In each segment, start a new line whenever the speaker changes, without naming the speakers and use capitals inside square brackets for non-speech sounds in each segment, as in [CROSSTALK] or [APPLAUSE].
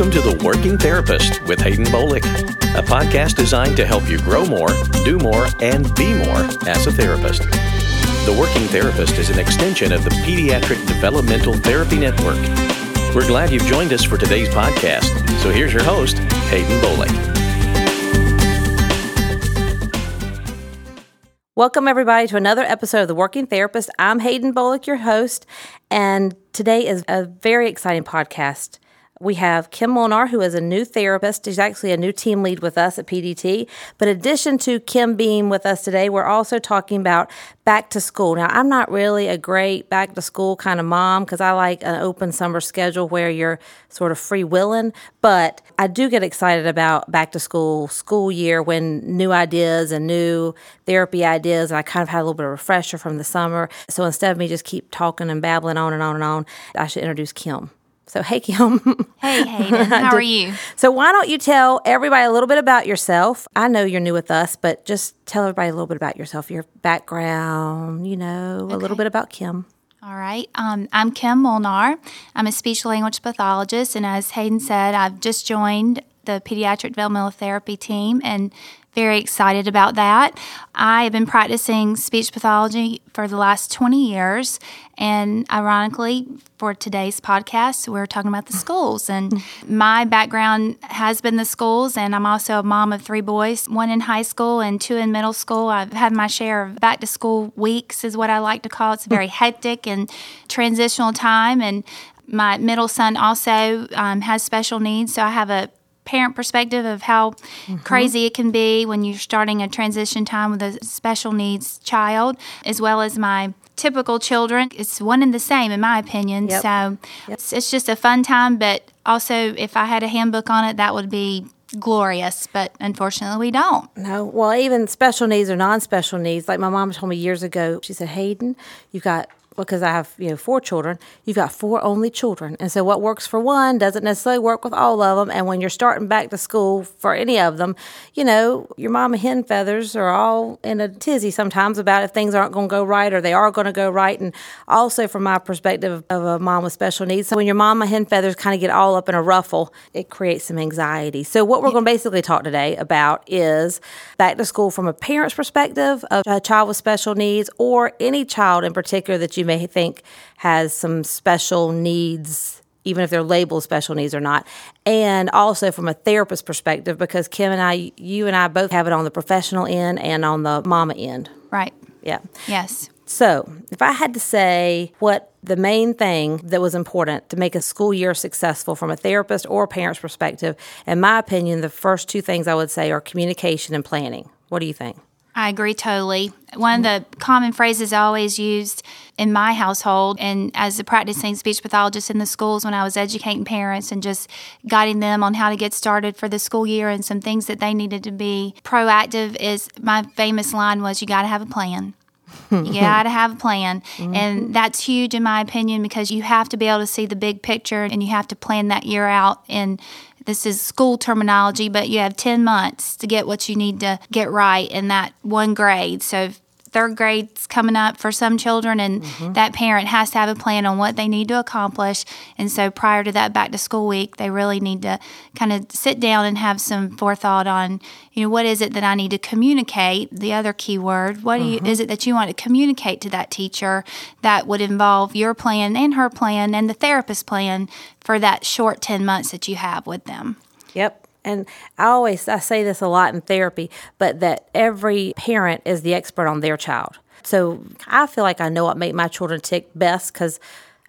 Welcome to The Working Therapist with Hayden Bolick, a podcast designed to help you grow more, do more, and be more as a therapist. The Working Therapist is an extension of the Pediatric Developmental Therapy Network. We're glad you've joined us for today's podcast. So here's your host, Hayden Bolick.
Welcome, everybody, to another episode of The Working Therapist. I'm Hayden Bolick, your host, and today is a very exciting podcast we have Kim Molnar, who is a new therapist. She's actually a new team lead with us at PDT. But in addition to Kim being with us today, we're also talking about back to school. Now, I'm not really a great back to school kind of mom because I like an open summer schedule where you're sort of free willing. But I do get excited about back to school, school year when new ideas and new therapy ideas. And I kind of had a little bit of refresher from the summer. So instead of me just keep talking and babbling on and on and on, I should introduce Kim. So, hey, Kim.
Hey, [LAUGHS] Hayden. How are you?
So, why don't you tell everybody a little bit about yourself? I know you're new with us, but just tell everybody a little bit about yourself, your background, you know, okay. a little bit about Kim.
All right. Um, I'm Kim Molnar. I'm a speech language pathologist. And as Hayden said, I've just joined the pediatric developmental therapy team and very excited about that. I have been practicing speech pathology for the last 20 years. And ironically, for today's podcast, we're talking about the schools. And my background has been the schools, and I'm also a mom of three boys one in high school and two in middle school. I've had my share of back to school weeks, is what I like to call it. It's very hectic and transitional time. And my middle son also um, has special needs, so I have a parent perspective of how mm-hmm. crazy it can be when you're starting a transition time with a special needs child, as well as my typical children. It's one and the same, in my opinion. Yep. So yep. It's, it's just a fun time, but also if I had a handbook on it, that would be glorious, but unfortunately we don't.
No, well, even special needs or non special needs, like my mom told me years ago, she said, Hayden, you've got because I have, you know, four children, you've got four only children. And so what works for one doesn't necessarily work with all of them. And when you're starting back to school for any of them, you know, your mama hen feathers are all in a tizzy sometimes about if things aren't going to go right or they are going to go right. And also from my perspective of a mom with special needs, so when your mama hen feathers kind of get all up in a ruffle, it creates some anxiety. So what we're going to basically talk today about is back to school from a parent's perspective of a child with special needs or any child in particular that you may think has some special needs, even if they're labeled special needs or not. And also from a therapist perspective, because Kim and I, you and I both have it on the professional end and on the mama end.
Right.
Yeah.
Yes.
So, if I had to say what the main thing that was important to make a school year successful from a therapist or a parent's perspective, in my opinion, the first two things I would say are communication and planning. What do you think?
I agree totally. One of the common phrases I always used in my household and as a practicing speech pathologist in the schools when I was educating parents and just guiding them on how to get started for the school year and some things that they needed to be proactive is my famous line was you got to have a plan. You got to [LAUGHS] have a plan. Mm-hmm. And that's huge, in my opinion, because you have to be able to see the big picture and you have to plan that year out. And this is school terminology, but you have 10 months to get what you need to get right in that one grade. So third grade's coming up for some children, and mm-hmm. that parent has to have a plan on what they need to accomplish. And so, prior to that back to school week, they really need to kind of sit down and have some forethought on, you know, what is it that I need to communicate? The other key word, what mm-hmm. you, is it that you want to communicate to that teacher that would involve your plan and her plan and the therapist plan for that short 10 months that you have with them?
Yep and I always I say this a lot in therapy, but that every parent is the expert on their child. So I feel like I know what make my children tick best because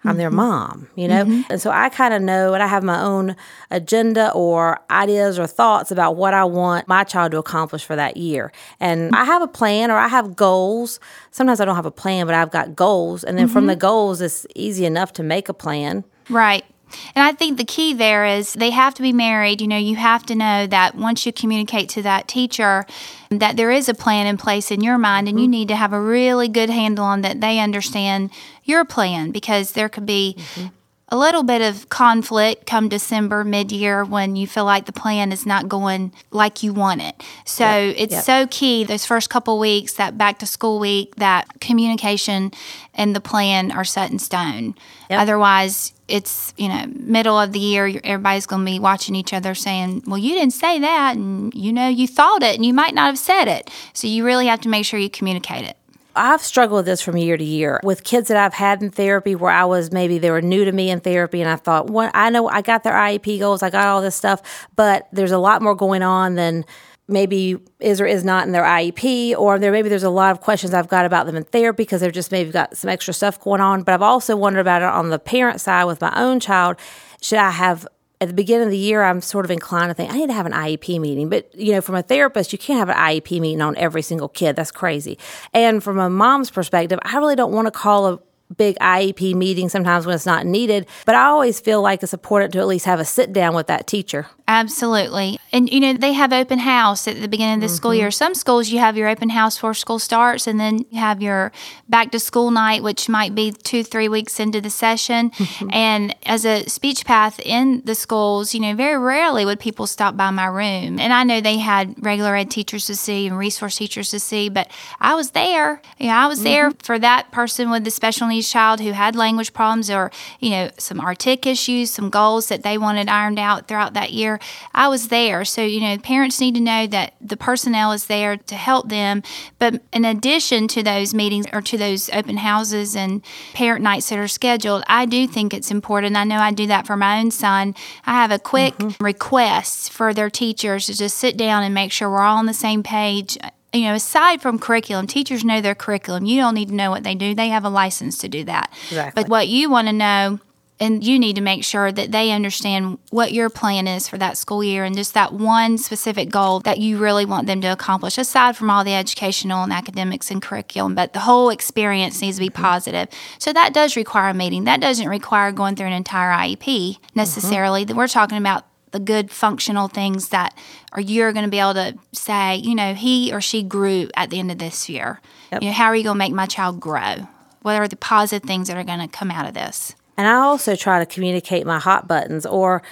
I'm their mm-hmm. mom, you know? Mm-hmm. And so I kind of know and I have my own agenda or ideas or thoughts about what I want my child to accomplish for that year. And I have a plan or I have goals. Sometimes I don't have a plan, but I've got goals. And then mm-hmm. from the goals, it's easy enough to make a plan.
Right. And I think the key there is they have to be married. You know, you have to know that once you communicate to that teacher that there is a plan in place in your mind, and you mm-hmm. need to have a really good handle on that they understand your plan because there could be. Mm-hmm a little bit of conflict come December, mid year, when you feel like the plan is not going like you want it. So yep. it's yep. so key those first couple weeks, that back to school week, that communication and the plan are set in stone. Yep. Otherwise, it's you know middle of the year everybody's going to be watching each other saying well you didn't say that and you know you thought it and you might not have said it so you really have to make sure you communicate it
I've struggled with this from year to year with kids that I've had in therapy where I was maybe they were new to me in therapy and I thought, well, I know I got their IEP goals, I got all this stuff, but there's a lot more going on than maybe is or is not in their IEP, or there maybe there's a lot of questions I've got about them in therapy because they've just maybe got some extra stuff going on. But I've also wondered about it on the parent side with my own child. Should I have at the beginning of the year, I'm sort of inclined to think I need to have an IEP meeting. But, you know, from a therapist, you can't have an IEP meeting on every single kid. That's crazy. And from a mom's perspective, I really don't want to call a big IEP meeting sometimes when it's not needed, but I always feel like it's important to at least have a sit down with that teacher.
Absolutely. And, you know, they have open house at the beginning of the mm-hmm. school year. Some schools, you have your open house before school starts, and then you have your back to school night, which might be two, three weeks into the session. Mm-hmm. And as a speech path in the schools, you know, very rarely would people stop by my room. And I know they had regular ed teachers to see and resource teachers to see, but I was there. You know, I was mm-hmm. there for that person with the special needs child who had language problems or, you know, some artic issues, some goals that they wanted ironed out throughout that year. I was there. So, you know, parents need to know that the personnel is there to help them. But in addition to those meetings or to those open houses and parent nights that are scheduled, I do think it's important. I know I do that for my own son. I have a quick mm-hmm. request for their teachers to just sit down and make sure we're all on the same page you know, aside from curriculum, teachers know their curriculum. You don't need to know what they do. They have a license to do that. Exactly. But what you want to know and you need to make sure that they understand what your plan is for that school year and just that one specific goal that you really want them to accomplish aside from all the educational and academics and curriculum but the whole experience needs to be mm-hmm. positive so that does require a meeting that doesn't require going through an entire iep necessarily mm-hmm. we're talking about the good functional things that are you're going to be able to say you know he or she grew at the end of this year yep. you know how are you going to make my child grow what are the positive things that are going to come out of this
and I also try to communicate my hot buttons or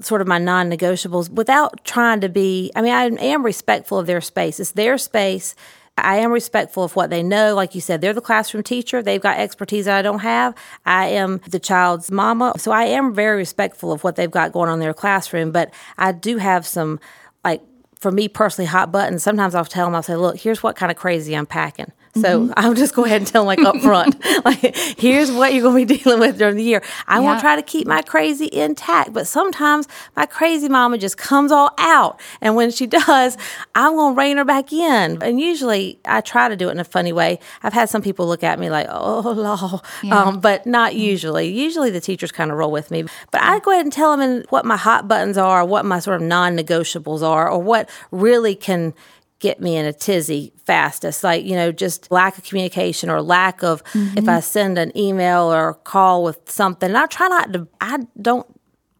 sort of my non negotiables without trying to be, I mean, I am respectful of their space. It's their space. I am respectful of what they know. Like you said, they're the classroom teacher. They've got expertise that I don't have. I am the child's mama. So I am very respectful of what they've got going on in their classroom. But I do have some, like, for me personally, hot buttons. Sometimes I'll tell them, I'll say, look, here's what kind of crazy I'm packing. So mm-hmm. [LAUGHS] I'll just go ahead and tell them like up front, [LAUGHS] [LAUGHS] like here's what you're going to be dealing with during the year. I yeah. won't try to keep my crazy intact, but sometimes my crazy mama just comes all out, and when she does, I'm going to rein her back in. And usually I try to do it in a funny way. I've had some people look at me like, oh lord, yeah. um, but not usually. Usually the teachers kind of roll with me, but I go ahead and tell them what my hot buttons are, what my sort of non-negotiables are, or what really can get me in a tizzy fastest. Like you know just lack of communication or lack of mm-hmm. if i send an email or call with something. And i try not to i don't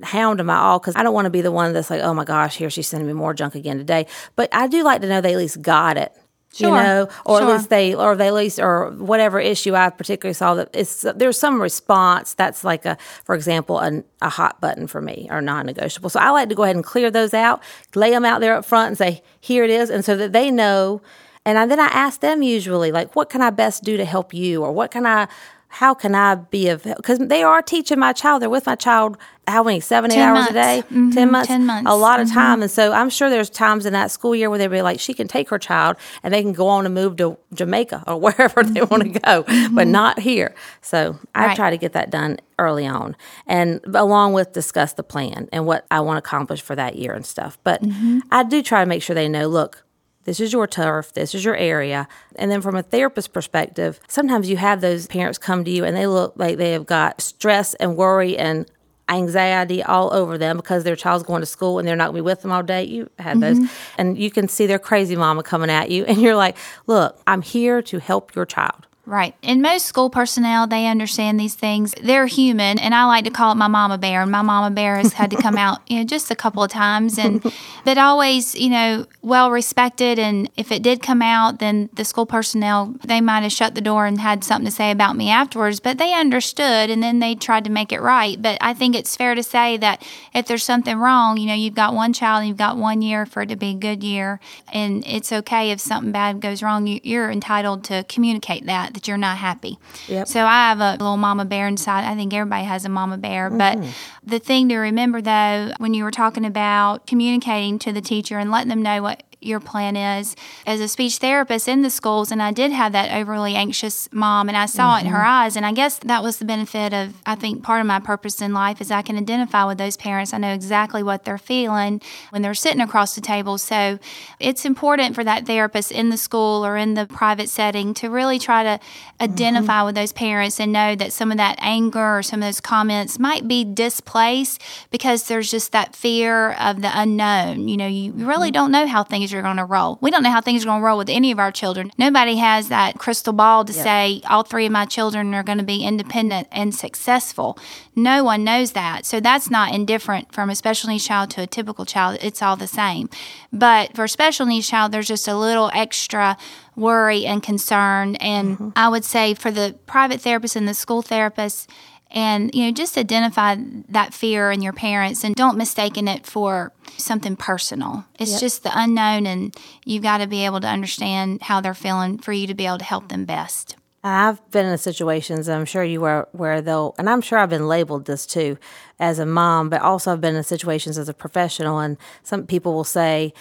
hound them at all because i don't want to be the one that's like oh my gosh here she's sending me more junk again today. But i do like to know they at least got it Sure. you know, or sure. at least they, or they at least, or whatever issue I particularly saw that it's there's some response that's like a, for example, a, a hot button for me or non-negotiable. So I like to go ahead and clear those out, lay them out there up front, and say, here it is, and so that they know. And I, then I ask them usually, like, what can I best do to help you, or what can I how can I be of because they are teaching my child. They're with my child how many seven eight hours
months.
a day,
mm-hmm.
ten months,
ten months,
a lot
mm-hmm.
of time. And so I'm sure there's times in that school year where they'd be like, she can take her child and they can go on and move to Jamaica or [LAUGHS] wherever they want to
mm-hmm.
go, mm-hmm. but not here. So I right. try to get that done early on, and along with discuss the plan and what I want to accomplish for that year and stuff. But mm-hmm. I do try to make sure they know, look this is your turf, this is your area. And then from a therapist perspective, sometimes you have those parents come to you and they look like they have got stress and worry and anxiety all over them because their child's going to school and they're not going to be with them all day. You had those. Mm-hmm. And you can see their crazy mama coming at you [LAUGHS] and you're like, "Look, I'm here to help your child."
Right. And most school personnel, they understand these things. They're human, and I like to call it my mama bear. And my mama bear has had to come out, you know, just a couple of times, and [LAUGHS] but always, you know, well respected. And if it did come out, then the school personnel they might have shut the door and had something to say about me afterwards, but they understood, and then they tried to make it right. But I think it's fair to say that if there's something wrong, you know, you've got one child, and you've got one year for it to be a good year, and it's okay if something bad goes wrong. You're entitled to communicate that that you're not happy.
Yep.
So I have a little mama bear inside. I think everybody has a mama bear. But mm-hmm. the thing to remember though, when you were talking about communicating to the teacher and letting them know what your plan is as a speech therapist in the schools and I did have that overly anxious mom and I saw mm-hmm. it in her eyes and I guess that was the benefit of I think part of my purpose in life is I can identify with those parents I know exactly what they're feeling when they're sitting across the table so it's important for that therapist in the school or in the private setting to really try to identify mm-hmm. with those parents and know that some of that anger or some of those comments might be displaced because there's just that fear of the unknown you know you really mm-hmm. don't know how things are going to roll. We don't know how things are going to roll with any of our children. Nobody has that crystal ball to yep. say all three of my children are going to be independent and successful. No one knows that. So that's not indifferent from a special needs child to a typical child. It's all the same. But for a special needs child, there's just a little extra worry and concern. And mm-hmm. I would say for the private therapist and the school therapist, and you know just identify that fear in your parents and don't mistaken it for something personal it's yep. just the unknown and you've got to be able to understand how they're feeling for you to be able to help them best
I've been in situations, I'm sure you were, where they'll, and I'm sure I've been labeled this too as a mom, but also I've been in situations as a professional, and some people will say,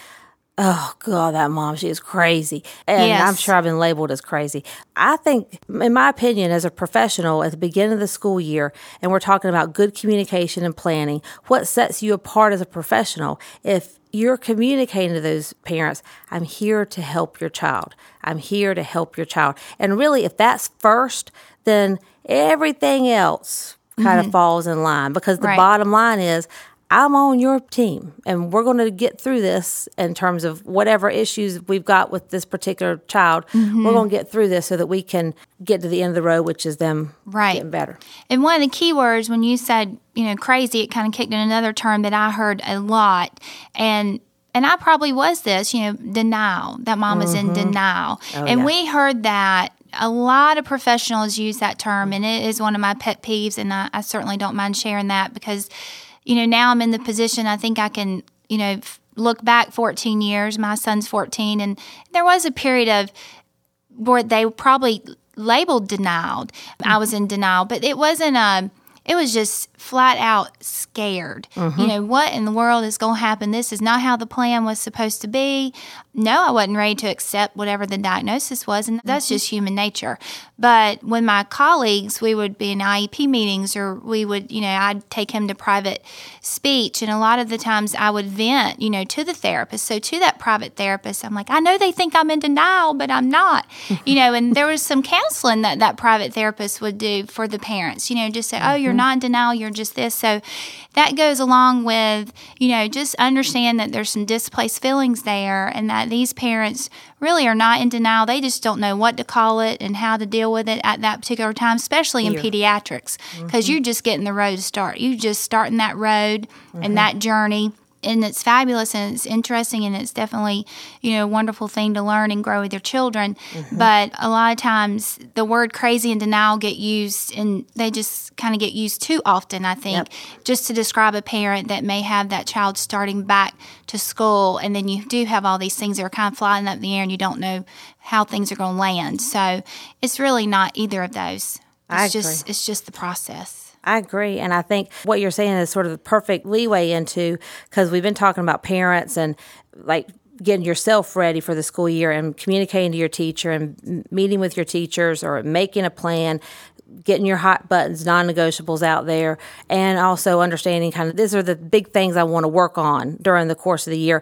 oh god that mom she is crazy and yes. i'm sure i've been labeled as crazy i think in my opinion as a professional at the beginning of the school year and we're talking about good communication and planning what sets you apart as a professional if you're communicating to those parents i'm here to help your child i'm here to help your child and really if that's first then everything else kind mm-hmm. of falls in line because the right. bottom line is I'm on your team and we're going to get through this in terms of whatever issues we've got with this particular child. Mm-hmm. We're going to get through this so that we can get to the end of the road, which is them right. getting better.
And one of the key words when you said, you know, crazy, it kind of kicked in another term that I heard a lot. And and I probably was this, you know, denial. That mom mm-hmm. was in denial. Oh, and yeah. we heard that a lot of professionals use that term, and it is one of my pet peeves, and I, I certainly don't mind sharing that because you know, now I'm in the position I think I can, you know, look back 14 years. My son's 14, and there was a period of where they probably labeled denied. I was mm-hmm. in denial, but it wasn't a it was just flat out scared. Mm-hmm. You know, what in the world is going to happen? This is not how the plan was supposed to be. No, I wasn't ready to accept whatever the diagnosis was, and that's mm-hmm. just human nature. But when my colleagues, we would be in IEP meetings, or we would, you know, I'd take him to private speech, and a lot of the times I would vent, you know, to the therapist. So to that private therapist, I'm like, I know they think I'm in denial, but I'm not, [LAUGHS] you know. And there was some counseling that that private therapist would do for the parents, you know, just say, oh, you're mm-hmm. not in denial, you're just this. So that goes along with, you know, just understand that there's some displaced feelings there and that these parents really are not in denial. They just don't know what to call it and how to deal with it at that particular time, especially in pediatrics, because mm-hmm. you're just getting the road to start. You're just starting that road mm-hmm. and that journey and it's fabulous and it's interesting and it's definitely you know a wonderful thing to learn and grow with your children. Mm-hmm. but a lot of times the word crazy and denial get used and they just kind of get used too often i think yep. just to describe a parent that may have that child starting back to school and then you do have all these things that are kind of flying up in the air and you don't know how things are going to land. So it's really not either of those. It's just it's just the process
I agree. And I think what you're saying is sort of the perfect leeway into because we've been talking about parents and like getting yourself ready for the school year and communicating to your teacher and meeting with your teachers or making a plan getting your hot buttons non-negotiables out there and also understanding kind of these are the big things i want to work on during the course of the year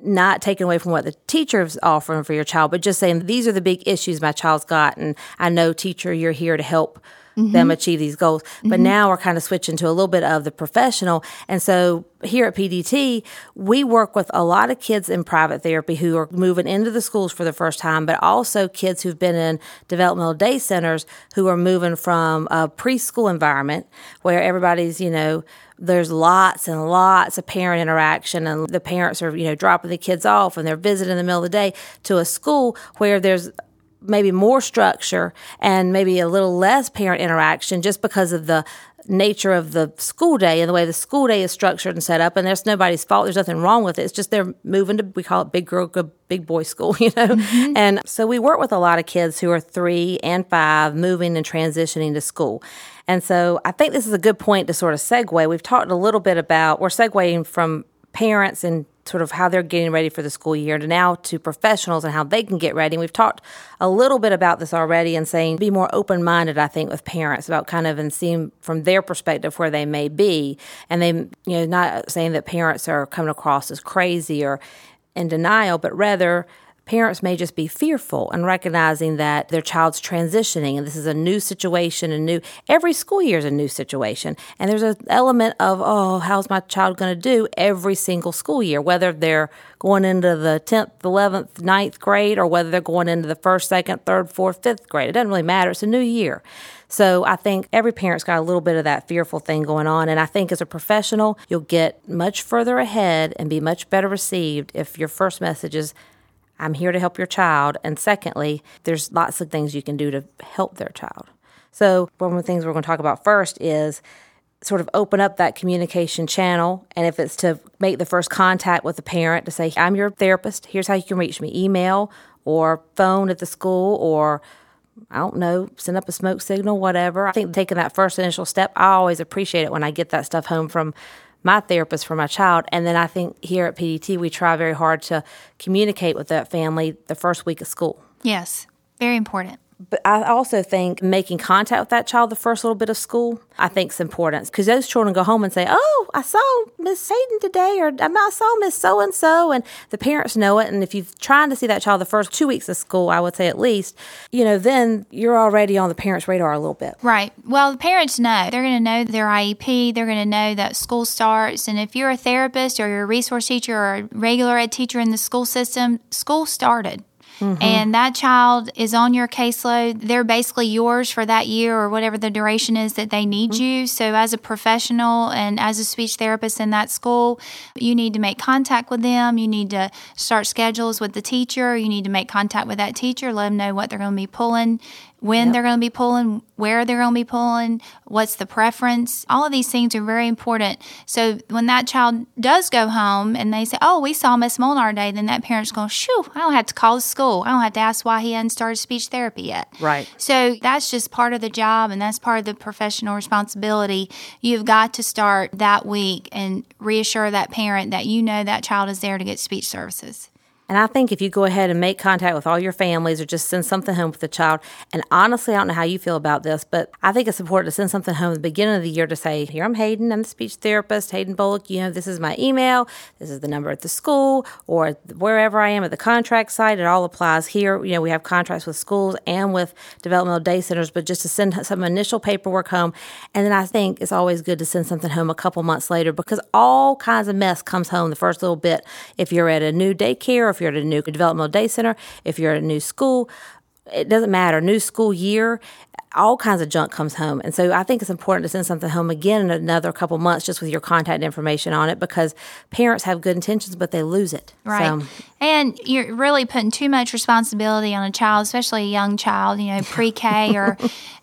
not taking away from what the teacher is offering for your child but just saying these are the big issues my child's got and i know teacher you're here to help them mm-hmm. achieve these goals. But mm-hmm. now we're kind of switching to a little bit of the professional. And so here at PDT, we work with a lot of kids in private therapy who are moving into the schools for the first time, but also kids who've been in developmental day centers who are moving from a preschool environment where everybody's, you know, there's lots and lots of parent interaction and the parents are, you know, dropping the kids off and they're visiting in the middle of the day to a school where there's maybe more structure and maybe a little less parent interaction just because of the nature of the school day and the way the school day is structured and set up and there's nobody's fault. There's nothing wrong with it. It's just they're moving to we call it big girl big boy school [LAUGHS] you know? Mm-hmm. and so we work with a lot of kids who are three and five moving and transitioning to school. And so i think this is a good point to sort of segue. We've talked a little bit about we're segueing from parents and sort of how they're getting ready for the school year to now to professionals and how they can get ready. And we've talked a little bit about this already and saying be more open minded, I think, with parents about kind of and seeing from their perspective where they may be. And they, you know, not saying that parents are coming across as crazy or in denial, but rather parents may just be fearful and recognizing that their child's transitioning and this is a new situation a new every school year is a new situation. And there's an element of oh how's my child going to do every single school year? Whether they're going into the 10th 11th 9th grade or whether they're going into the first second third fourth fifth grade. It doesn't really matter. It's a new year. So I think every parent's got a little bit of that fearful thing going on. And I think as a professional, you'll get much further ahead and be much better received if your first message is, I'm here to help your child. And secondly, there's lots of things you can do to help their child. So, one of the things we're going to talk about first is sort of open up that communication channel. And if it's to make the first contact with the parent to say, I'm your therapist, here's how you can reach me email or phone at the school or I don't know, send up a smoke signal, whatever. I think taking that first initial step, I always appreciate it when I get that stuff home from my therapist for my child. And then I think here at PDT, we try very hard to communicate with that family the first week of school.
Yes, very important.
But I also think making contact with that child the first little bit of school, I think is important because those children go home and say, "Oh, I saw Miss Hayden today," or "I saw Miss So and So," and the parents know it. And if you're trying to see that child the first two weeks of school, I would say at least, you know, then you're already on the parents' radar a little bit.
Right. Well, the parents know they're going to know their IEP. They're going to know that school starts, and if you're a therapist or you're a resource teacher or a regular ed teacher in the school system, school started. Mm-hmm. And that child is on your caseload. They're basically yours for that year or whatever the duration is that they need mm-hmm. you. So, as a professional and as a speech therapist in that school, you need to make contact with them. You need to start schedules with the teacher. You need to make contact with that teacher, let them know what they're going to be pulling when yep. they're going to be pulling, where they're going to be pulling, what's the preference. All of these things are very important. So when that child does go home and they say, "Oh, we saw Miss Molnar today," then that parent's going, "Shoo! I don't have to call the school. I don't have to ask why he hadn't started speech therapy yet."
Right.
So that's just part of the job, and that's part of the professional responsibility. You've got to start that week and reassure that parent that you know that child is there to get speech services.
And I think if you go ahead and make contact with all your families or just send something home with the child, and honestly, I don't know how you feel about this, but I think it's important to send something home at the beginning of the year to say, Here, I'm Hayden, I'm the speech therapist, Hayden Bolick, you know, this is my email, this is the number at the school, or wherever I am at the contract site. It all applies here. You know, we have contracts with schools and with developmental day centers, but just to send some initial paperwork home. And then I think it's always good to send something home a couple months later because all kinds of mess comes home the first little bit if you're at a new daycare if you're at a new developmental day center, if you're at a new school, it doesn't matter. New school year, all kinds of junk comes home. And so I think it's important to send something home again in another couple months just with your contact information on it because parents have good intentions, but they lose it.
Right. So, and you're really putting too much responsibility on a child, especially a young child, you know, pre K [LAUGHS] or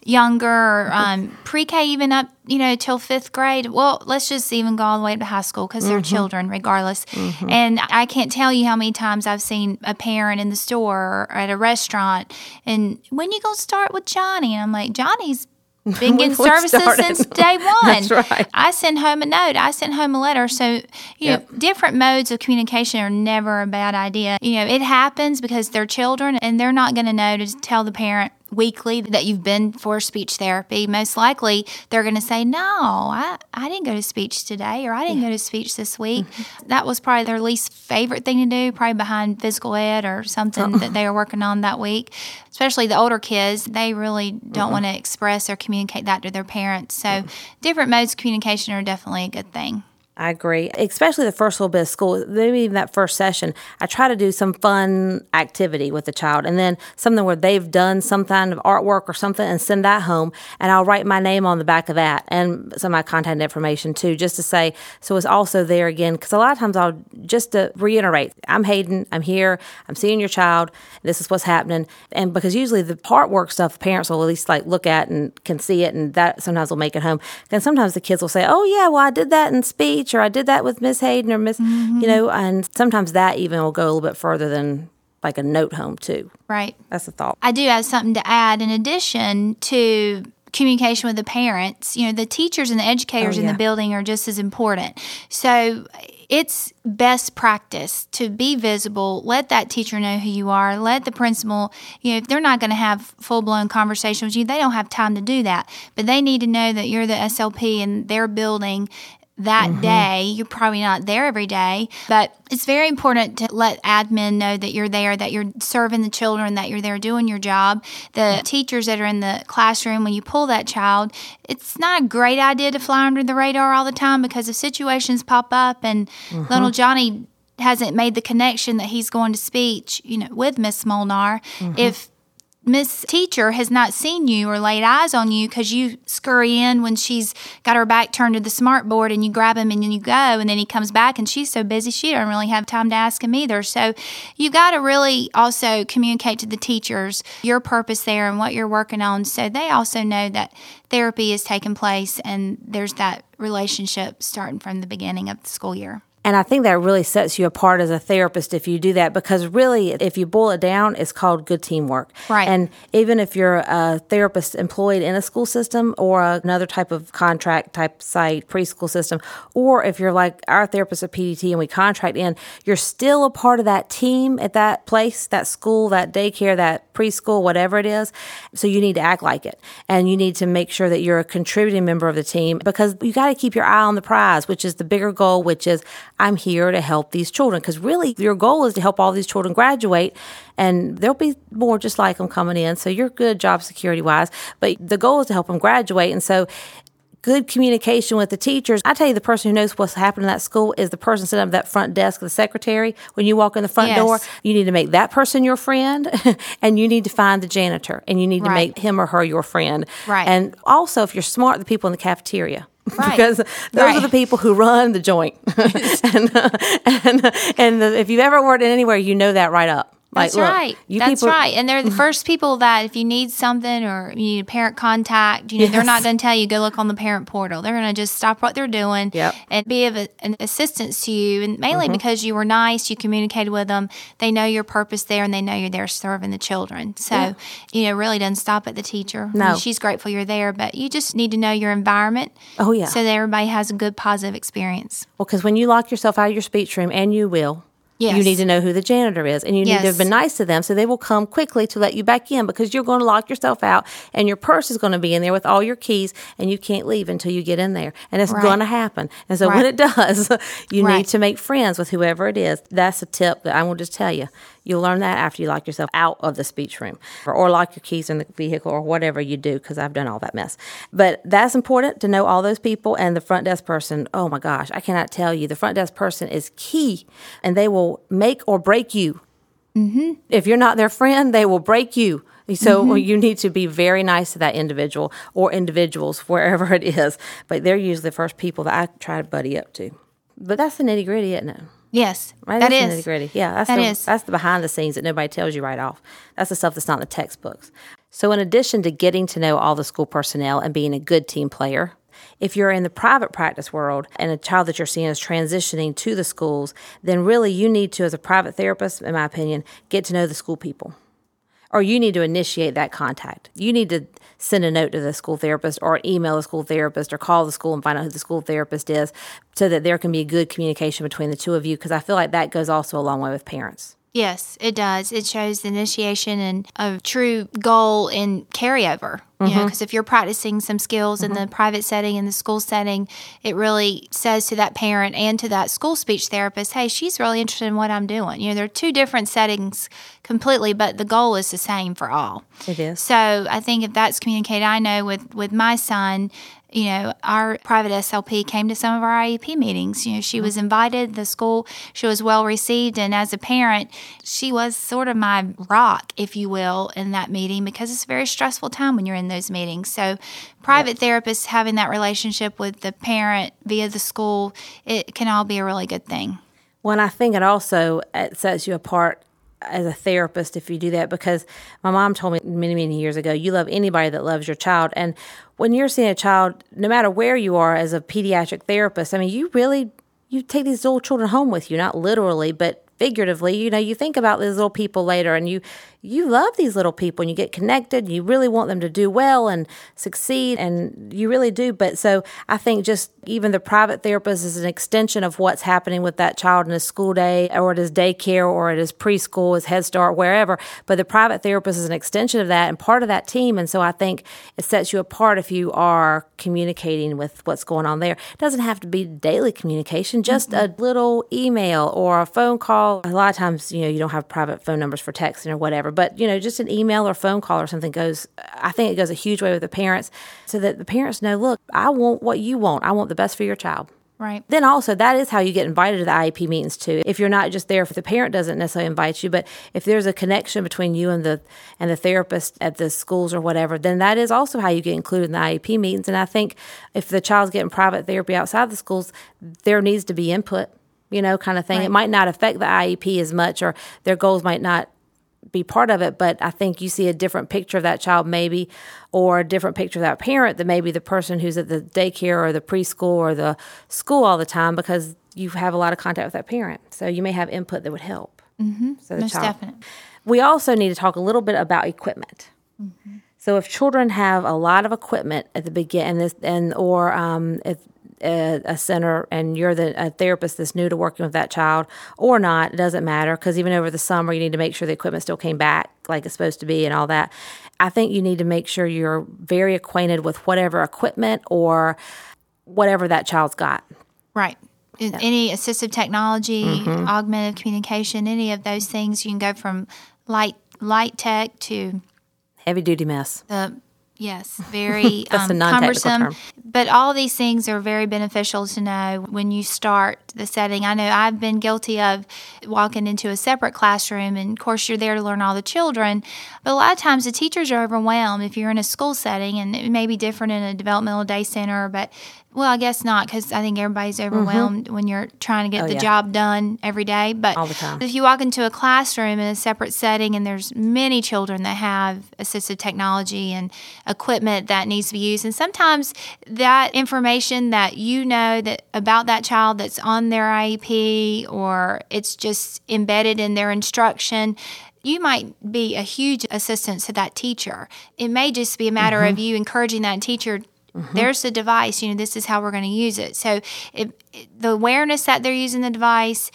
younger, or um, pre K even up, you know, till fifth grade. Well, let's just even go all the way to high school because they're mm-hmm. children regardless. Mm-hmm. And I can't tell you how many times I've seen a parent in the store or at a restaurant and when you going to start with Johnny? And I'm like, Johnny's [LAUGHS] been getting services since day [LAUGHS] one.
That's right.
I send home a note. I send home a letter. So, you yep. know, different modes of communication are never a bad idea. You know, it happens because they're children and they're not going to know to tell the parent, weekly that you've been for speech therapy, most likely they're going to say, No, I, I didn't go to speech today or I didn't yeah. go to speech this week. Mm-hmm. That was probably their least favorite thing to do, probably behind physical ed or something uh-uh. that they were working on that week. Especially the older kids, they really don't uh-uh. want to express or communicate that to their parents. So, uh-uh. different modes of communication are definitely a good thing.
I agree, especially the first little bit of school, maybe even that first session. I try to do some fun activity with the child and then something where they've done some kind of artwork or something and send that home. And I'll write my name on the back of that and some of my contact information too, just to say, so it's also there again. Because a lot of times I'll just to reiterate, I'm Hayden, I'm here, I'm seeing your child, this is what's happening. And because usually the artwork stuff, parents will at least like look at and can see it, and that sometimes will make it home. And sometimes the kids will say, oh, yeah, well, I did that in speech teacher. I did that with Miss Hayden or Miss, mm-hmm. you know, and sometimes that even will go a little bit further than like a note home too.
Right.
That's the thought.
I do have something to add in addition to communication with the parents. You know, the teachers and the educators oh, yeah. in the building are just as important. So it's best practice to be visible. Let that teacher know who you are. Let the principal, you know, if they're not going to have full blown conversation with you, they don't have time to do that. But they need to know that you're the SLP in their building that mm-hmm. day. You're probably not there every day, but it's very important to let admin know that you're there, that you're serving the children, that you're there doing your job. The teachers that are in the classroom, when you pull that child, it's not a great idea to fly under the radar all the time because if situations pop up and mm-hmm. little Johnny hasn't made the connection that he's going to speech, you know, with Miss Molnar, mm-hmm. if Miss Teacher has not seen you or laid eyes on you because you scurry in when she's got her back turned to the smart board and you grab him and then you go and then he comes back and she's so busy she don't really have time to ask him either. So you got to really also communicate to the teachers your purpose there and what you're working on so they also know that therapy is taking place and there's that relationship starting from the beginning of the school year.
And I think that really sets you apart as a therapist if you do that because really, if you boil it down, it's called good teamwork.
Right.
And even if you're a therapist employed in a school system or another type of contract type site, preschool system, or if you're like our therapist at PDT and we contract in, you're still a part of that team at that place, that school, that daycare, that preschool, whatever it is. So you need to act like it. And you need to make sure that you're a contributing member of the team because you got to keep your eye on the prize, which is the bigger goal, which is I'm here to help these children. Because really, your goal is to help all these children graduate, and there'll be more just like them coming in. So you're good job security wise, but the goal is to help them graduate. And so good communication with the teachers. I tell you, the person who knows what's happening in that school is the person sitting at that front desk, the secretary. When you walk in the front yes. door, you need to make that person your friend, [LAUGHS] and you need to find the janitor, and you need to make him or her your friend.
Right.
And also, if you're smart, the people in the cafeteria.
Right. [LAUGHS]
because those right. are the people who run the joint. [LAUGHS] [LAUGHS] and uh, and, uh, and the, if you've ever worked in anywhere, you know that right up.
Like, That's look, right. That's people, right. And they're the [LAUGHS] first people that if you need something or you need parent contact, you know, yes. they're not going to tell you go look on the parent portal. They're going to just stop what they're doing
yep.
and be of a, an assistance to you. And mainly mm-hmm. because you were nice, you communicated with them. They know your purpose there, and they know you're there serving the children. So yeah. you know, really doesn't stop at the teacher.
No,
I mean, she's grateful you're there, but you just need to know your environment.
Oh yeah,
so that everybody has a good positive experience.
Well, because when you lock yourself out of your speech room, and you will
Yes.
You need to know who the janitor is and you yes. need to have been nice to them so they will come quickly to let you back in because you're going to lock yourself out and your purse is going to be in there with all your keys and you can't leave until you get in there. And it's right. going to happen. And so right. when it [LAUGHS] does, you right. need to make friends with whoever it is. That's a tip that I will just tell you. You'll learn that after you lock yourself out of the speech room or, or lock your keys in the vehicle or whatever you do because I've done all that mess. But that's important to know all those people and the front desk person. Oh my gosh, I cannot tell you. The front desk person is key and they will make or break you.
Mm-hmm.
If you're not their friend, they will break you. So mm-hmm. you need to be very nice to that individual or individuals, wherever [LAUGHS] it is. But they're usually the first people that I try to buddy up to. But that's the nitty gritty, isn't it?
Yes,
right.
That
that's
is
gritty. Yeah, that's
that
the,
is.
that's the behind the scenes that nobody tells you right off. That's the stuff that's not in the textbooks. So, in addition to getting to know all the school personnel and being a good team player, if you're in the private practice world and a child that you're seeing is transitioning to the schools, then really you need to, as a private therapist, in my opinion, get to know the school people. Or you need to initiate that contact. You need to send a note to the school therapist or email the school therapist or call the school and find out who the school therapist is so that there can be good communication between the two of you because I feel like that goes also a long way with parents.
Yes, it does. It shows the initiation and a true goal and carryover. You know, mm-hmm. because if you're practicing some skills in the mm-hmm. private setting, in the school setting, it really says to that parent and to that school speech therapist, hey, she's really interested in what I'm doing. You know, they're two different settings completely, but the goal is the same for all.
It is.
So I think if that's communicated, I know with with my son, you know, our private SLP came to some of our IEP meetings. You know, she was mm-hmm. invited. The school she was well received, and as a parent, she was sort of my rock, if you will, in that meeting because it's a very stressful time when you're in those meetings. So, private therapists having that relationship with the parent via the school, it can all be a really good thing.
Well, and I think it also it sets you apart as a therapist if you do that because my mom told me many many years ago you love anybody that loves your child. And when you're seeing a child no matter where you are as a pediatric therapist i mean you really you take these little children home with you not literally but figuratively. You know you think about these little people later and you you love these little people and you get connected you really want them to do well and succeed and you really do. But so i think just even the private therapist is an extension of what's happening with that child in his school day or at his daycare or at his preschool his head start wherever. But the private therapist is an extension of that and part of that team. And so i think it sets you apart if you are communicating with what's going on there. It doesn't have to be daily communication just mm-hmm. a little email or a phone call. A lot of times you know you don't have private phone numbers for texting or whatever but you know just an email or phone call or something goes i think it goes a huge way with the parents so that the parents know look i want what you want i want the best for your child
Right.
then also that is how you get invited to the IEP meetings too. If you're not just there if the parent doesn't necessarily invite you, but if there's a connection between you and the and the therapist at the schools or whatever, then that is also how you get included in the IEP meetings. And I think if the child's getting private therapy outside the schools, there needs to be input, you know, kind of thing. It might not affect the IEP as much or their goals might not be part of it, but I think you see a different picture of that child, maybe, or a different picture of that parent than maybe the person who's at the daycare or the preschool or the school all the time because you have a lot of contact with that parent. So you may have input that would help. Mm-hmm. So
Most
child.
definitely.
We also need to talk a little bit about equipment. So if children have a lot of equipment at the beginning, and, this, and or um, if a, a center and you're the a therapist that's new to working with that child or not, it doesn't matter because even over the summer you need to make sure the equipment still came back like it's supposed to be and all that. I think you need to make sure you're very acquainted with whatever equipment or whatever that child's got.
Right. In Any assistive technology,
Mm-hmm.
augmented communication, any of those things, you can go from light light tech to
Heavy duty mess.
the yes, [LAUGHS] very um, cumbersome.
term.
But all these things are very beneficial to know when you start the setting. I know I've been guilty of walking into a separate classroom, and of course you're there to learn all the children. But a lot of times the teachers are overwhelmed if you're in a school setting, and it may be different in a developmental day center, but well, I guess not because I think everybody's overwhelmed when you're trying to get
Mm-hmm. Oh,
the
yeah.
job done every day. But
All the time.
if you walk into a classroom in a separate setting and there's many children that have assistive technology and equipment that needs to be used and sometimes that information that you know that about that child that's on their IEP or it's just embedded in their instruction you might be a huge assistance to that teacher. It may just be a matter of you encouraging that teacher Mm-hmm. there's the device you know this is how we're going to use it. So if, the awareness that they're using the device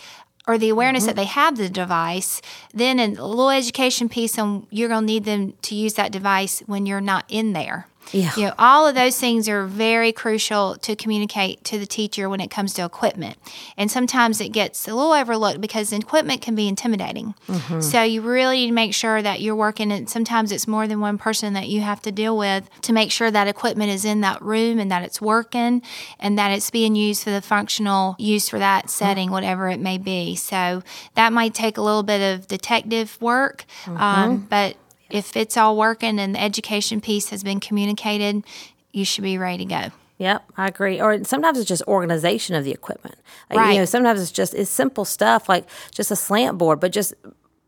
or the awareness that mm-hmm. they have the device then a little education piece on you're going to need them to use that device when you're not in there
Yeah.
you know all of those things are very crucial to communicate to the teacher when it comes to equipment. And sometimes it gets a little overlooked because equipment can be intimidating. Mm-hmm. So you really need to make sure that you're working and sometimes it's more than one person that you have to deal with to make sure that equipment is in that room and that it's working and that it's being used for the functional use for that mm-hmm. setting whatever it may be. So that might take a little bit of detective work mm-hmm. um, but if it's all working and the education piece has been communicated you should be ready to go
Yep, I agree. Or sometimes it's just organization of the equipment. Like,
Right.
You know, sometimes it's just it's simple stuff like just a slant board, but just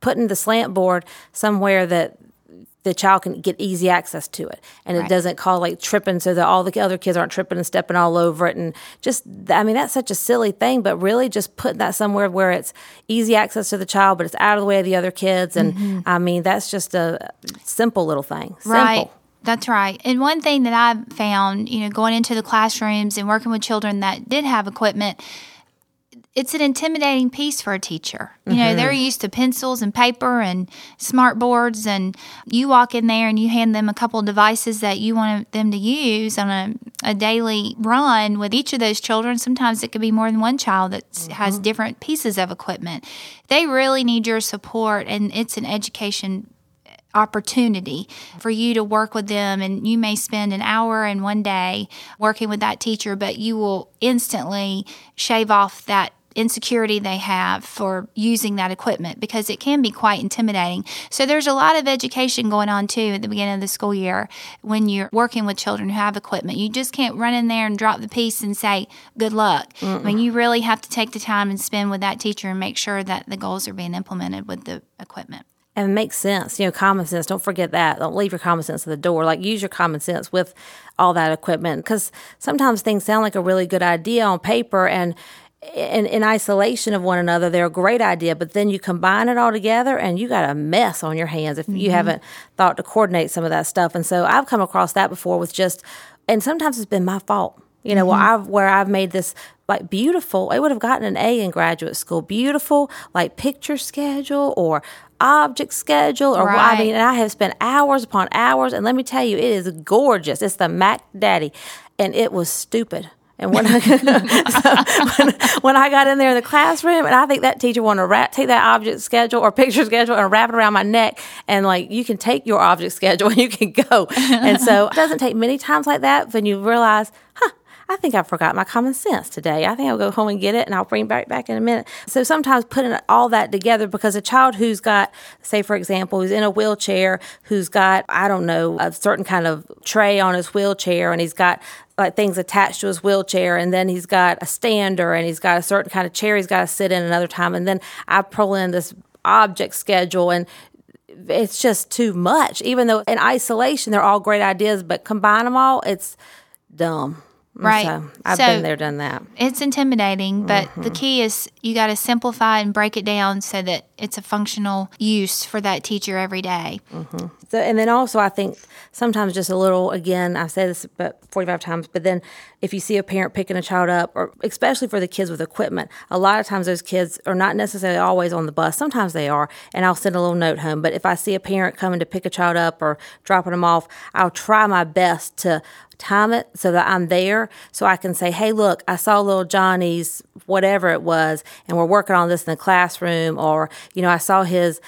putting the slant board somewhere that the child can get easy access to it, and it
Right.
doesn't call like tripping, so that all the other kids aren't tripping and stepping all over it. And just, I mean, that's such a silly thing, but really just putting that somewhere where it's easy access to the child, but it's out of the way of the other kids. And mm-hmm. I mean, that's just a simple little thing. Simple.
Right. That's right. And one thing that I've found, you know, going into the classrooms and working with children that did have equipment, it's an intimidating piece for a teacher. You know, they're mm-hmm. used to pencils and paper and smart boards, and you walk in there and you hand them a couple of devices that you want them to use on a, a daily run with each of those children. Sometimes it could be more than one child that has mm-hmm. different pieces of equipment. They really need your support, and it's an education opportunity for you to work with them and you may spend an hour in one day working with that teacher but you will instantly shave off that insecurity they have for using that equipment because it can be quite intimidating. So there's a lot of education going on too at the beginning of the school year when you're working with children who have equipment. You just can't run in there and drop the piece and say good luck. I mean, you really have to take the time and spend with that teacher and make sure that the goals are being implemented with the equipment
and it makes sense. You know, common sense. Don't forget that. Don't leave your common sense at the door. Like use your common sense with all that equipment because sometimes things sound like a really good idea on paper and. In, in isolation of one another, they're a great idea, but then you combine it all together and you got a mess on your hands if you mm-hmm. haven't thought to coordinate some of that stuff. And so I've come across that before with just, and sometimes it's been my fault. You know, where mm-hmm. I've where I've made this like beautiful. It would have gotten an A in graduate school. Beautiful, like picture schedule or object schedule or I mean, and I have spent hours upon hours. And let me tell you, it is gorgeous. It's the Mac Daddy, and it was stupid. And when I [LAUGHS] [LAUGHS] when, when I got in there in the classroom, and I think that teacher wanted to take that object schedule or picture [LAUGHS] schedule and wrap it around my neck, and like you can take your object schedule and you can go. And so it doesn't take many times like that when you realize, huh. I think I forgot my common sense today. I think I'll go home and get it and I'll bring it back back in a minute. So sometimes putting all that together because a child who's got, say for example, who's in a wheelchair, who's got, I don't know, a certain kind of tray on his wheelchair and he's got like things attached to his wheelchair and then he's got a stander and he's got a certain kind of chair he's got to sit in another time and then I pull in this object schedule and it's just too much. Even though in isolation they're all great ideas, but combine them all, it's dumb.
Right.
So I've
So-
been there, done that.
it's intimidating, but the
Mm-hmm.
key is you got to simplify and break it down so that it's a functional use for that teacher every day.
So, and then also, I think sometimes just a little, again, I've said this about 45 times, but then if you see a parent picking a child up, or especially for the kids with equipment, a lot of times those kids are not necessarily always on the bus. Sometimes they are, and I'll send a little note home. But if I see a parent coming to pick a child up or dropping them off, I'll try my best to time it so that I'm there so I can say, hey, look, I saw little Johnny's whatever it was, and we're working on this in the classroom, or, you know, I saw his,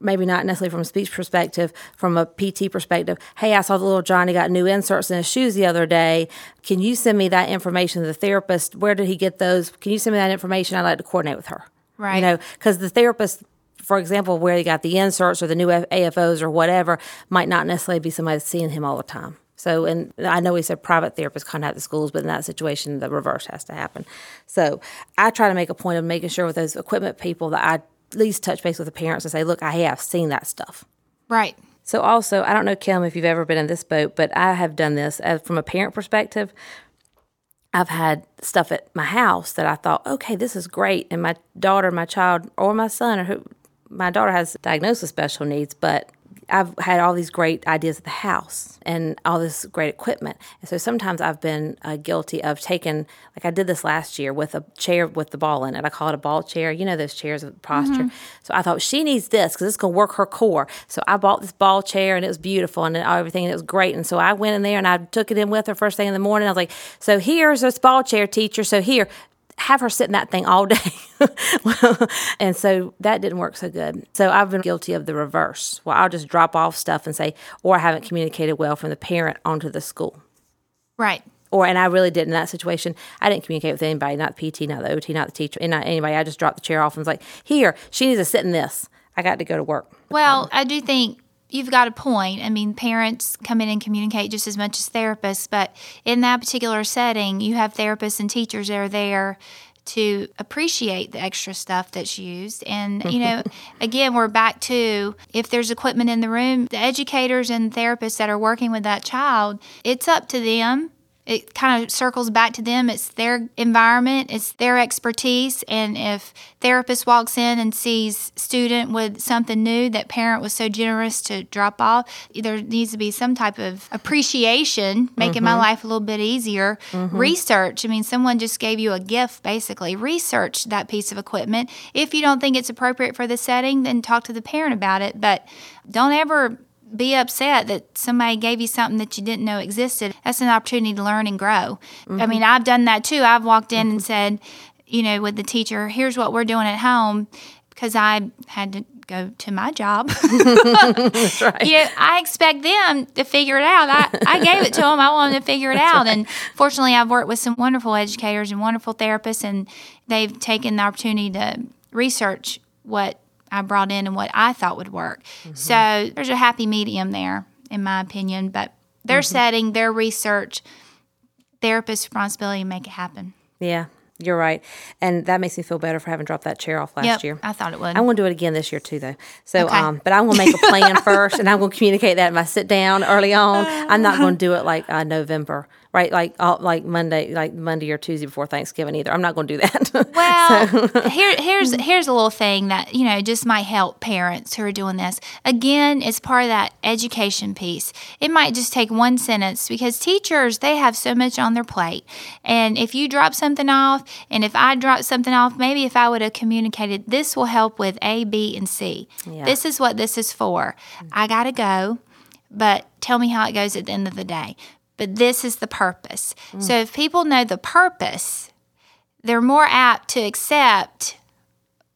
maybe not necessarily from a speech perspective, from a PT perspective. Hey, I saw the little Johnny got new inserts in his shoes the other day. Can you send me that information to the therapist? Where did he get those? Can you send me that information? I'd like to coordinate with her.
Right.
You know, because the therapist, for example, where he got the inserts or the new AFOs or whatever, might not necessarily be somebody that's seeing him all the time. So, and I know we said private therapists contact the schools, but in that situation, the reverse has to happen. So, I try to make a point of making sure with those equipment people that I at least touch base with the parents and say, look, I have seen that stuff.
Right.
So, also, I don't know, Kim, if you've ever been in this boat, but I have done this uh, from a parent perspective. I've had stuff at my house that I thought, okay, this is great. And my daughter, my child, or my son, or who, my daughter has diagnosed with special needs, but I've had all these great ideas at the house and all this great equipment. And so sometimes I've been uh, guilty of taking, like I did this last year with a chair with the ball in it. I call it a ball chair. You know those chairs with posture. So I thought she needs this because it's going to work her core. So I bought this ball chair and it was beautiful and everything. And it was great. And so I went in there and I took it in with her first thing in the morning. I was like, so here's this ball chair, teacher. So here, have her sit in that thing all [LAUGHS] day. and so that didn't work so good. So I've been guilty of the reverse. Well, I'll just drop off stuff and say, or I haven't communicated well from the parent onto the school.
Right.
Or, and I really did in that situation. I didn't communicate with anybody, not the PT, not the OT, not the teacher, and not anybody. I just dropped the chair off and was like, here, she needs to sit in this. I got to go to work.
Well, I do think you've got a point. I mean, parents come in and communicate just as much as therapists, but in that particular setting, you have therapists and teachers that are there to appreciate the extra stuff that's used. And, you know, [LAUGHS] again, we're back to if there's equipment in the room, the educators and therapists that are working with that child, it's up to them it kind of circles back to them. It's their environment, it's their expertise. And if therapist walks in and sees student with something new that parent was so generous to drop off, there needs to be some type of appreciation, making mm-hmm. my life a little bit easier. Mm-hmm. Research. I mean, someone just gave you a gift, basically. Research that piece of equipment. If you don't think it's appropriate for the setting, then talk to the parent about it. But don't ever be upset that somebody gave you something that you didn't know existed. That's an opportunity to learn and grow. Mm-hmm. I mean, I've done that too. I've walked in mm-hmm. and said, you know, with the teacher, here's what we're doing at home because I had to go to my job. [LAUGHS] That's right. You know, I expect them to figure it out. I, I gave it to them. I want them to figure it That's out. Right. And fortunately, I've worked with some wonderful educators and wonderful therapists, and they've taken the opportunity to research what I brought in and what I thought would work. Mm-hmm. So there's a happy medium there, in my opinion. But their mm-hmm. setting, their research, therapist responsibility to make it happen.
Yeah, you're right. And that makes me feel better for having dropped that chair off last
yep,
year.
I thought it would.
I'm going to do it again this year too, though. So, okay. um, but I'm going to make a plan [LAUGHS] first, and I'm going to communicate that if I sit down early on. [LAUGHS] I'm not going to do it like uh, November right? Like all, like Monday, like Monday or Tuesday before Thanksgiving either. I'm not going to do that. [LAUGHS]
well, [LAUGHS] here here's here's a little thing that you know just might help parents who are doing this. Again, it's part of that education piece. It might just take one sentence because teachers they have so much on their plate, and if you drop something off, and if I drop something off, maybe if I would have communicated, this will help with A, B, and C. Yeah. This is what this is for. I gotta go but tell me how it goes at the end of the day but this is the purpose. Mm. So if people know the purpose, they're more apt to accept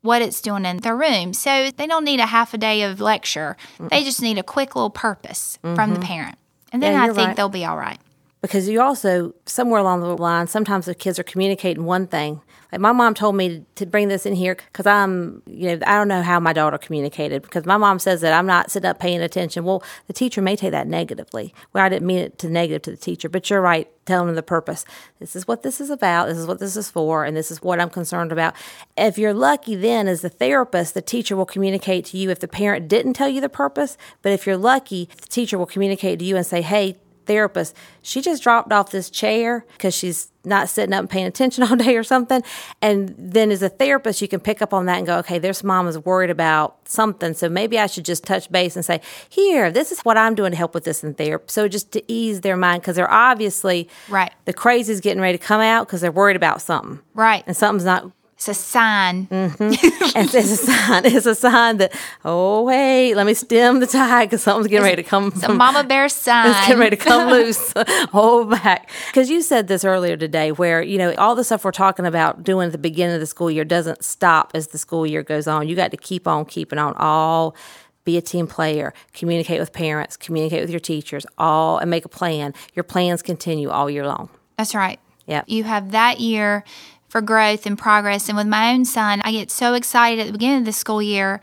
what it's doing in their room. So they don't need a half a day of lecture. Mm. They just need a quick little purpose mm-hmm. from the mm-hmm. parent. And then yeah, I think right. they'll be all right.
Because you also, somewhere along the line, sometimes the kids are communicating one thing like my mom told me to bring this in here because I'm, you know, I don't know how my daughter communicated because my mom says that I'm not sitting up paying attention. Well, the teacher may take that negatively. Well, I didn't mean it to negative to the teacher, but you're right, telling them the purpose. This is what this is about. This is what this is for, and this is what I'm concerned about. If you're lucky, then as the therapist, the teacher will communicate to you if the parent didn't tell you the purpose. But if you're lucky, the teacher will communicate to you and say, "Hey, therapist, she just dropped off this chair because she's not sitting up and paying attention [LAUGHS] all day or something. And then as a therapist, you can pick up on that and go, okay, this mom is worried about something. So maybe I should just touch base and say, here, this is what I'm doing to help with this in therapy. So just to ease their mind because they're obviously,
right.
the crazy is getting ready to come out because they're worried about something.
Right.
And something's not
it's a sign.
Mm-hmm. it's, it's, a sign. [LAUGHS] It's a sign that, oh, wait, let me stem the tide because something's getting ready to come.
It's a mama bear sign. [LAUGHS]
It's getting ready to come loose. [LAUGHS] Hold back. Because you said this earlier today where, you know, all the stuff we're talking about doing at the beginning of the school year doesn't stop as the school year goes on. You got to keep on keeping on all be a team player, communicate with parents, communicate with your teachers, all and make a plan. Your plans continue all year long.
That's right.
Yeah.
You have that year for growth and progress. And with my own son, I get so excited at the beginning of the school year.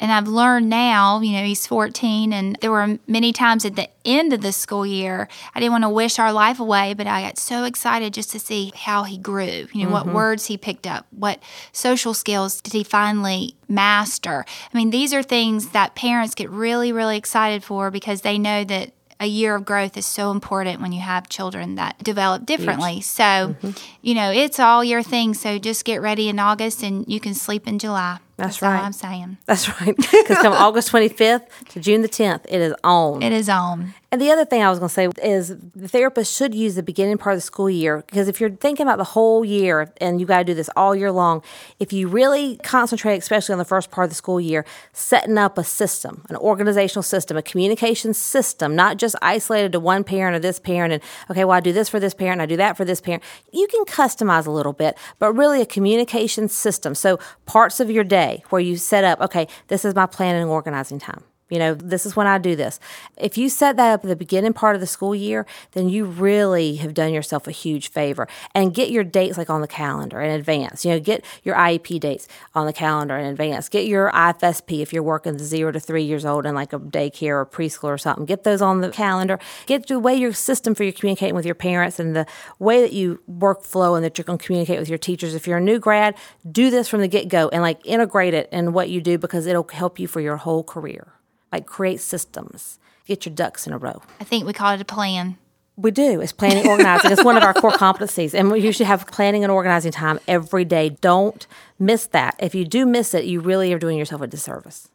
And I've learned now, you know, he's 14, and there were many times at the end of the school year, I didn't want to wish our life away, but I got so excited just to see how he grew, you know, mm-hmm. what words he picked up, what social skills did he finally master. I mean, these are things that parents get really, really excited for because they know that a year of growth is so important when you have children that develop differently. Huge. So, mm-hmm. you know, it's all your thing. So just get ready in August and you can sleep in July.
That's, That's
right. I'm saying.
That's right. [LAUGHS] Because from [LAUGHS] August 25th to June the 10th, it is on.
It is on.
And the other thing I was going to say is the therapist should use the beginning part of the school year because if you're thinking about the whole year and you got to do this all year long, if you really concentrate, especially on the first part of the school year, setting up a system, an organizational system, a communication system, not just isolated to one parent or this parent and, okay, well, I do this for this parent, I do that for this parent. You can customize a little bit, but really a communication system. So parts of your day where you set up, okay, this is my planning and organizing time. You know, this is when I do this. If you set that up at the beginning part of the school year, then you really have done yourself a huge favor. And get your dates like on the calendar in advance. You know, get your IEP dates on the calendar in advance. Get your IFSP if you're working zero to three years old in like a daycare or preschool or something. Get those on the calendar. Get the way your system for you communicating with your parents and the way that you workflow and that you're going to communicate with your teachers. If you're a new grad, do this from the get go and like integrate it in what you do because it'll help you for your whole career like create systems, get your ducks in a row.
I think we call it a plan.
We do. It's planning, organizing. it's one of our core competencies. And we usually have planning and organizing time every day. Don't miss that. If you do miss it, you really are doing yourself a disservice.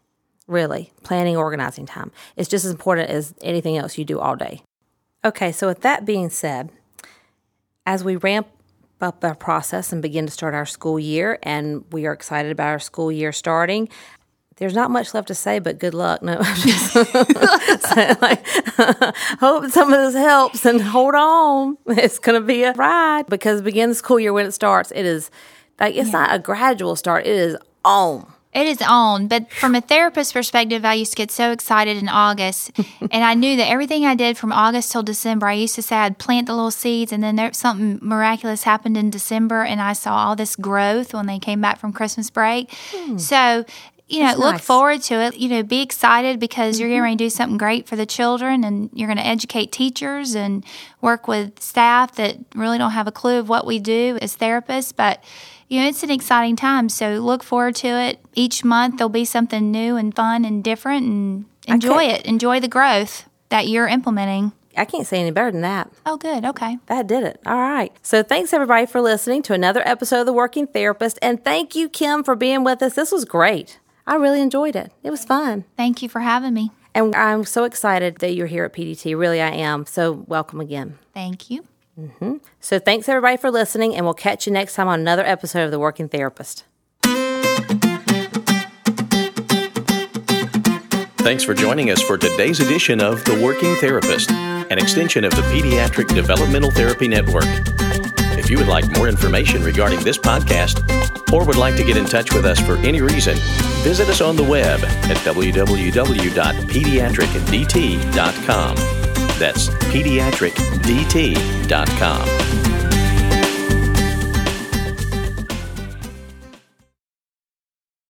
Really. Planning, organizing time. It's just as important as anything else you do all day. Okay, so with that being said, as we ramp up our process and begin to start our school year, and we are excited about our school year starting, there's not much left to say, but good luck. No, [LAUGHS] like, [LAUGHS] hope some of this helps and hold on. [LAUGHS] It's going to be a ride because begin the school year when it starts. It is like it's yeah. not a gradual start. It is on.
It is on. But from a therapist perspective, I used to get so excited in August. and I knew that everything I did from August till December, I used to say I'd plant the little seeds and then there, something miraculous happened in December and I saw all this growth when they came back from Christmas break. Hmm. So you know, That's look nice. forward to it. You know, be excited because mm-hmm. you're going to do something great for the children and you're going to educate teachers and work with staff that really don't have a clue of what we do as therapists. But, you know, it's an exciting time. So look forward to it. Each month there'll be something new and fun and different and enjoy it. Enjoy the growth that you're implementing.
I can't say any better than that.
Oh, good. Okay.
That did it. All right. So, thanks everybody for listening to another episode of The Working Therapist. And thank you, Kim, for being with us. This was great. I really enjoyed it. It was fun.
Thank you for having me.
And I'm so excited that you're here at PDT. Really, I am. So, welcome again.
Thank you.
Mm-hmm. So, thanks everybody for listening, and we'll catch you next time on another episode of The Working Therapist.
Thanks for joining us for today's edition of The Working Therapist, an extension of the Pediatric Developmental Therapy Network. You would like more information regarding this podcast or would like to get in touch with us for any reason, visit us on the web at www.pediatricdt.com. That's pediatricdt.com.